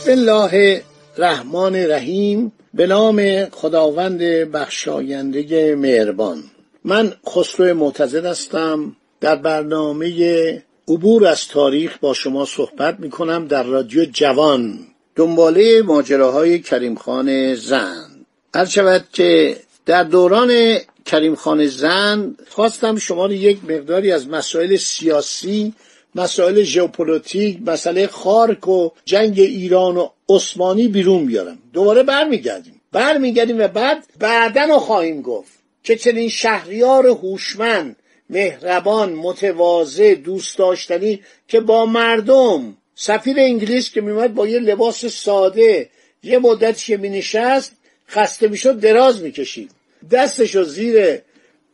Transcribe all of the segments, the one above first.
بسم الله الرحمن الرحیم به نام خداوند بخشاینده مهربان. من خسرو معتزد هستم. در برنامه عبور از تاریخ با شما صحبت می کنم در رادیو جوان. دنباله ماجراهای کریم خان زن هر شود که در دوران کریم خان زن خواستم شما رو یک مقداری از مسائل سیاسی مسائل ژئوپلیتیک مسئله خارک و جنگ ایران و عثمانی بیرون بیارم دوباره برمیگردیم. برمیگردیم و بعد بعدا رو خواهیم گفت که چنین شهریار هوشمند مهربان متواضع دوست داشتنی که با مردم سفیر انگلیس که میومد با یه لباس ساده یه مدت که مینشست خسته می‌شد دراز می‌کشید. دستشو زیر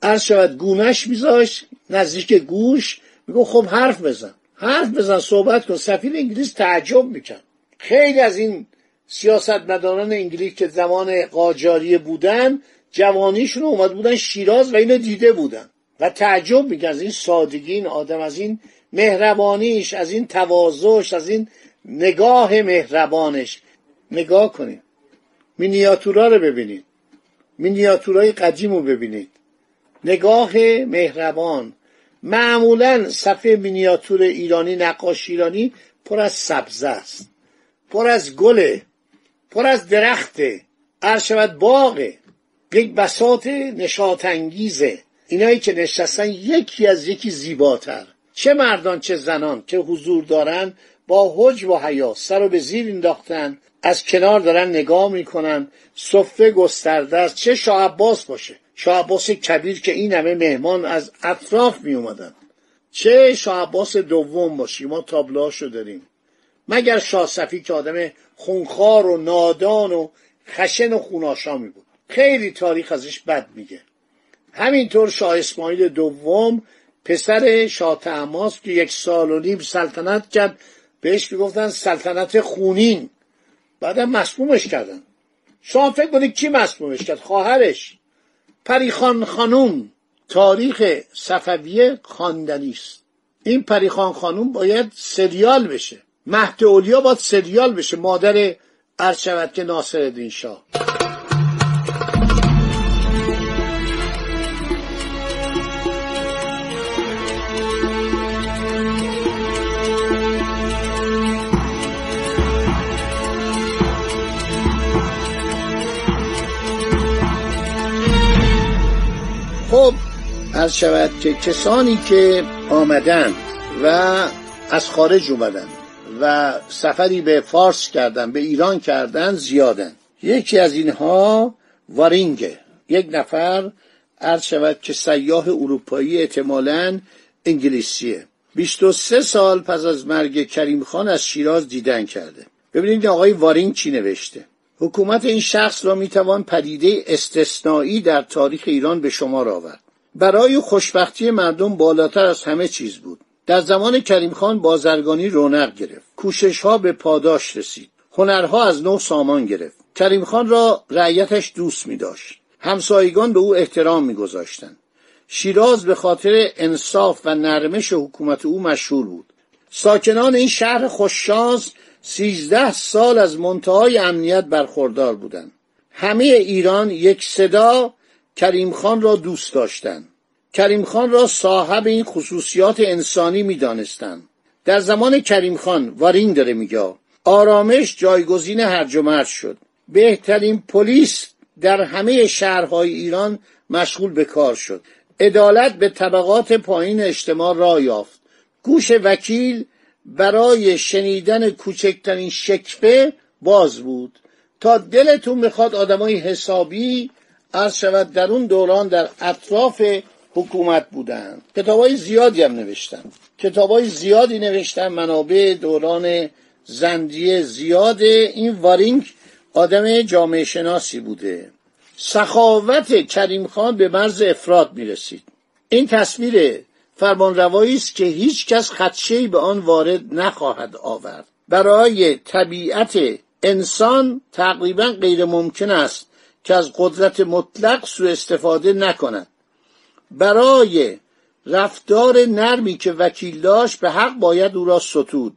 عرض شود گونش میذاشت نزدیک گوش میگو خب حرف بزن. حرف بزن صحبت کن. سفیر انگلیس تعجب میکن خیلی از این سیاستمداران انگلیس که زمان قاجاریه بودن جوانیشون اومد بودن شیراز و اینو دیده بودن. و تعجب میکن از این سادگی این آدم از این مهربانیش از این تواضعش از این نگاه مهربانش. نگاه کنید. مینیاتورا رو ببینید. مینیاتورای قدیم رو ببینید. نگاه مهربان. معمولا صفحه مینیاتور ایرانی نقاش ایرانی پر از سبزه است پر از گله پر از درخته شود باغه یک بساط نشاط انگیزه اینایی که نشستن یکی از یکی زیباتر. چه مردان چه زنان که حضور دارن با حجب و حیا سر رو به زیر انداختن از کنار دارن نگاه می‌کنن صفه گسترده است. چه شاه عباس باشه. شاه عباس کبیر که این همه مهمان از اطراف می اومدن. چه شاه عباس دوم باشی؟ ما تابلوهاشو داریم. مگر شاه صفی که آدم خونخوار و نادان و خشن و خوناشامی بود. خیلی تاریخ ازش بد میگه. همینطور شاه اسماعیل دوم پسر شاه تحماس که یک سال و نیم سلطنت کرد بهش می‌گفتن سلطنت خونین. بعدم مسمومش کردن. شما فکر کنید کی مسمومش کرد؟ خواهرش. پریخان خانوم تاریخ صفویه خواندنی است این پریخان خانوم باید سریال بشه. مهد اولیا باید سریال بشه. مادر عرض شود که ناصر شاه. هر شود که کسانی که آمدن و از خارج اومدن و سفری به فارس کردن به ایران کردن زیادن. یکی از اینها وارینگه یک نفر عرض شود که سیاه اروپایی احتمالا انگلیسیه. 23 سال پس از مرگ کریم خان از شیراز دیدن کرده. ببینید آقای وارینگ چی نوشته. حکومت این شخص را می‌توان پدیده استثنایی در تاریخ ایران به شمار آورد. برای خوشبختی مردم بالاتر از همه چیز بود. در زمان کریم خان بازرگانی رونق گرفت. کوشش ها به پاداش رسید. هنرها از نو سامان گرفت. کریم خان را رعیتش دوست می داشت همسایگان به او احترام می گذاشتن. شیراز به خاطر انصاف و نرمش حکومت او مشهور بود. ساکنان این شهر خوششانس سیزده سال از منتهای امنیت برخوردار بودند. همه ایران یک صدا کریم خان را دوست داشتند کریم خان را صاحب این خصوصیات انسانی می دانستن. در زمان کریم خان وارینگ داره میگه آرامش جایگزین هرج و مرج شد. بهترین پلیس در همه شهرهای ایران مشغول به کار شد. عدالت به طبقات پایین اجتماع را یافت. گوش وکیل برای شنیدن کوچکترین شکفه باز بود. تا دلتون می‌خواد آدمای حسابی عرض شود در اون دوران در اطراف حکومت بودن. کتاب های زیادی هم نوشتن. کتاب های زیادی نوشتن. منابع دوران زندیه زیاده این وارینگ آدم جامعه شناسی بوده. سخاوت کریم خان به مرز افراد می‌رسید. این تصویر فرمانروایی است که هیچ کس خدشه‌ای به آن وارد نخواهد آورد. برای طبیعت انسان تقریبا غیر ممکن است که از قدرت مطلق سوء استفاده نکند. برای رفتار نرمی که وکیل داشت به حق باید او را ستود.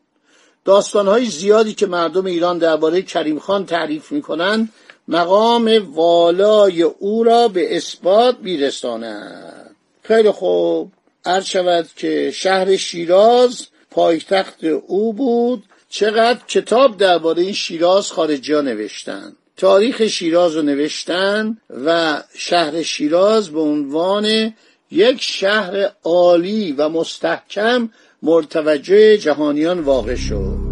داستانهای زیادی که مردم ایران درباره کریم خان تعریف می‌کنند مقام والای او را به اثبات میرساند. خیلی خوب. عرض شود که شهر شیراز پایتخت او بود. چقدر کتاب درباره این شیراز خارجی ها نوشتن تاریخ شیراز رو نوشتن و شهر شیراز به عنوان یک شهر عالی و مستحکم مرتوجه جهانیان واقع شد.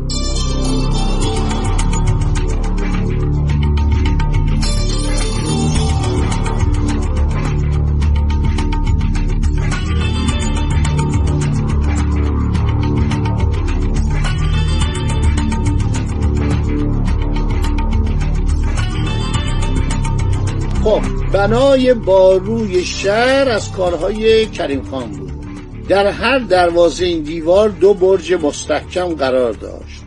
خب بنای باروی شهر از کارهای کریم خان بود. در هر دروازه این دیوار دو برج مستحکم قرار داشت.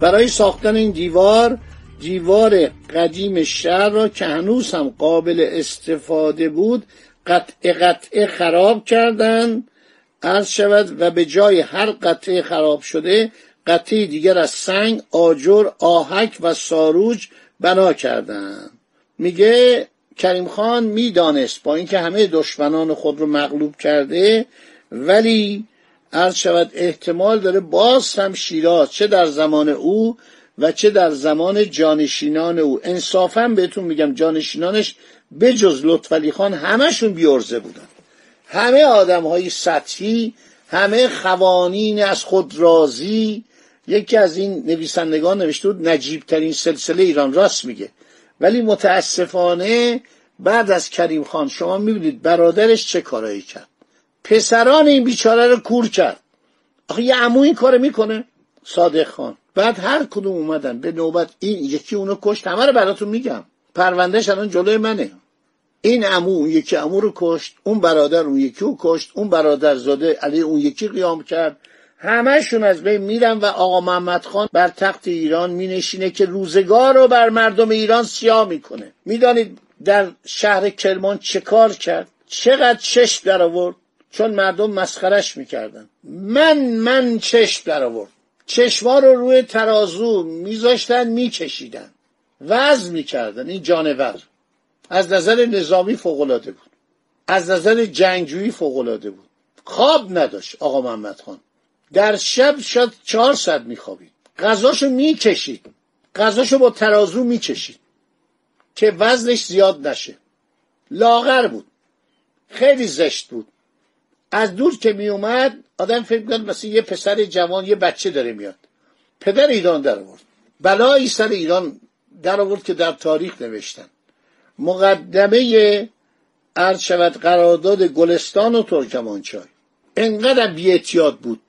برای ساختن این دیوار دیوار قدیم شهر را که هنوز هم قابل استفاده بود قطع قطعه خراب کردند عرض شود و به جای هر قطعه خراب شده قطعه دیگر از سنگ آجر آهک و ساروج بنا کردند میگه کریم خان می‌دانست با اینکه همه دشمنان خود رو مغلوب کرده ولی عرض شود احتمال داره باز هم شیراز چه در زمان او و چه در زمان جانشینان او. انصافا بهتون میگم جانشینانش بجز لطفعلی خان همشون بیارزه بودن. همه آدم های سطحی همه خوانین از خود راضی. یکی از این نویسندگان نوشته بود نجیب ترین سلسله ایران راست میگه. ولی متاسفانه بعد از کریم خان شما می‌بینید برادرش چه کارایی کرد؟ پسران این بیچاره رو کور کرد. آخه یه عمو این کار می‌کنه. صادق خان. بعد هر کدوم اومدن. به نوبت این یکی اونو کشت. همه رو براتون میگم. پروندهش الان جلوی منه. این اون یکی عمو رو کشت. اون برادر اون یکی رو کشت. اون برادر زاده علی اون یکی قیام کرد. همهشون از بین میرن و آقا محمد خان بر تخت ایران مینشینه که روزگار رو بر مردم ایران سیاه می‌کنه. می‌دانید در شهر کرمان چه کار کرد؟ چقدر چشم در آورد چون مردم مسخرش می‌کردن. من من چشم در آورد چشما رو روی ترازو میذاشتن میکشیدن. وزن می‌کردن این جانور. از نظر نظامی فوقالعاده بود. از نظر جنگجویی فوقالعاده بود. خواب نداشت آقا محمد خان. در شب شاید چهار ساعت میخوابید غذاشو می‌کشید غذاشو با ترازو می‌کشید که وزنش زیاد نشه. لاغر بود. خیلی زشت بود. از دور که می اومد آدم فکر می‌کرد مثل یه پسر جوان یه بچه داره میاد. پدر ایران در آورد بلایی سر ایران در آورد که در تاریخ نوشتن. مقدمه عرض شود قرارداد گلستان و ترکمانچای. انقدر بیعتیاد بود.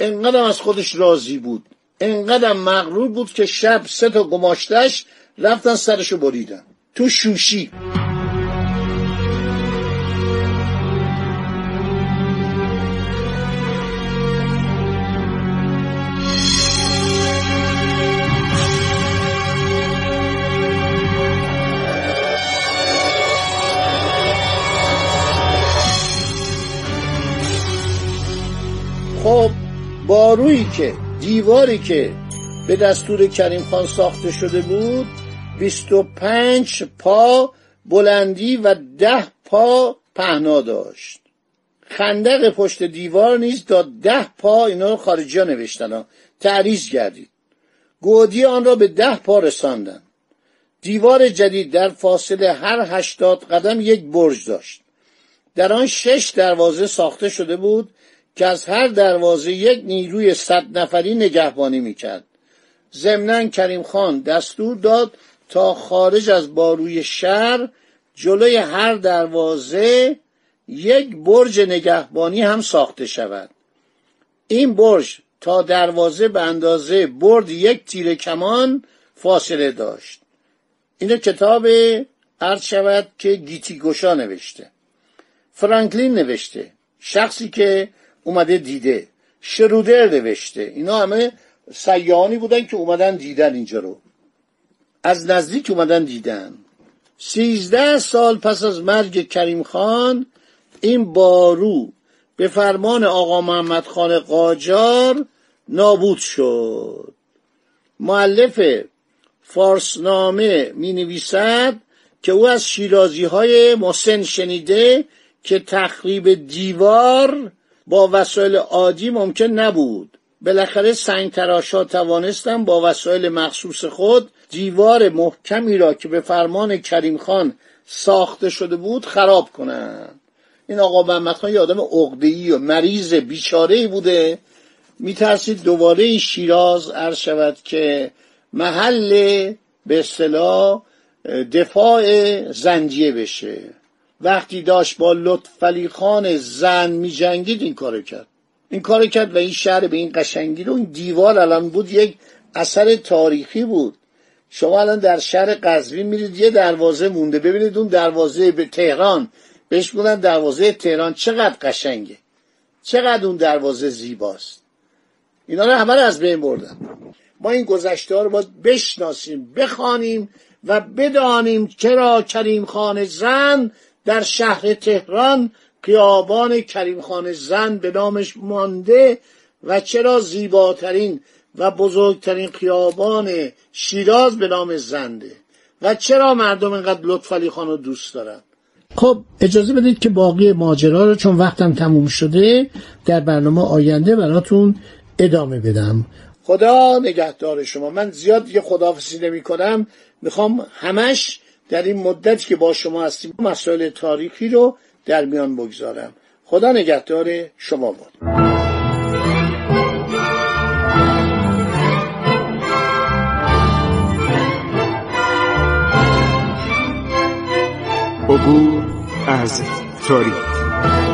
انقدر از خودش راضی بود. انقدر مغرور بود که شب سه تا گماشتش رفتن سرشو بریدن. تو شوشی. بارویی که دیواری که به دستور کریم خان ساخته شده بود 25 پا بلندی و ده پا پهنا داشت. خندق پشت دیوار نیز تا ده پا اینا رو خارجی ها نوشتن ها. تعریض گردید گودی آن را به ده پا رساندن. دیوار جدید در فاصله هر هشتاد قدم یک برج داشت. در آن شش دروازه ساخته شده بود که از هر دروازه یک نیروی صد نفری نگهبانی می‌کرد. ضمنا کریم خان دستور داد تا خارج از باروی شهر جلوی هر دروازه یک برج نگهبانی هم ساخته شود. این برج تا دروازه به اندازه برد یک تیر کمان فاصله داشت. این کتاب عرض شود که گیتی گوشا نوشته. فرانکلین نوشته. شخصی که اومده دیده. شرودر نوشته. اینا همه سیانی بودن که اومدن دیدن اینجا رو. از نزدیک اومدن دیدن. سیزده سال پس از مرگ کریم خان این بارو به فرمان آقا محمد خان قاجار نابود شد. معلف فارسنامه می نویسد که او از شیرازی های محسن شنیده که تخریب دیوار با وسایل عادی ممکن نبود. بالاخره سنگ تراشا توانستن با وسایل مخصوص خود دیوار محکمی را که به فرمان کریم خان ساخته شده بود خراب کنند این آقا محمد خان یه آدم عقده‌ای و مریض بیچاره بوده. میترسید دوباره شیراز عرض شود که محل به اصطلاح دفاع زنجیه بشه. وقتی داشت با لطفلی خان زن می جنگید این کارو کرد. این کارو کرد و این شهر به این قشنگی رو این دیوار الان بود یک اثر تاریخی بود. شما الان در شهر قزوین میرید یه دروازه مونده. ببینید اون دروازه به تهران. بهش بودن دروازه تهران. چقدر قشنگه. چقدر اون دروازه زیباست. اینا رو همه رو از بین بردن. ما این گذشته ها رو باید بشناسیم بخوانیم و بدانیم چرا کریم خان زن در شهر تهران خیابان کریم خان زن به نامش مانده و چرا زیباترین و بزرگترین خیابان شیراز به نام زنده و چرا مردم اینقدر لطفعلی خان رو دوست دارن؟ خب اجازه بدید که باقی ماجرا رو چون وقتم تموم شده در برنامه آینده براتون ادامه بدم. خدا نگهدار شما. من زیاد دیگه خداحافظی نمی کنم می‌خوام همش در این مدتی که با شما هستیم مسائل تاریخی رو در میان بگذارم. خدا نگهدار شما بود. عبور از تاریخ.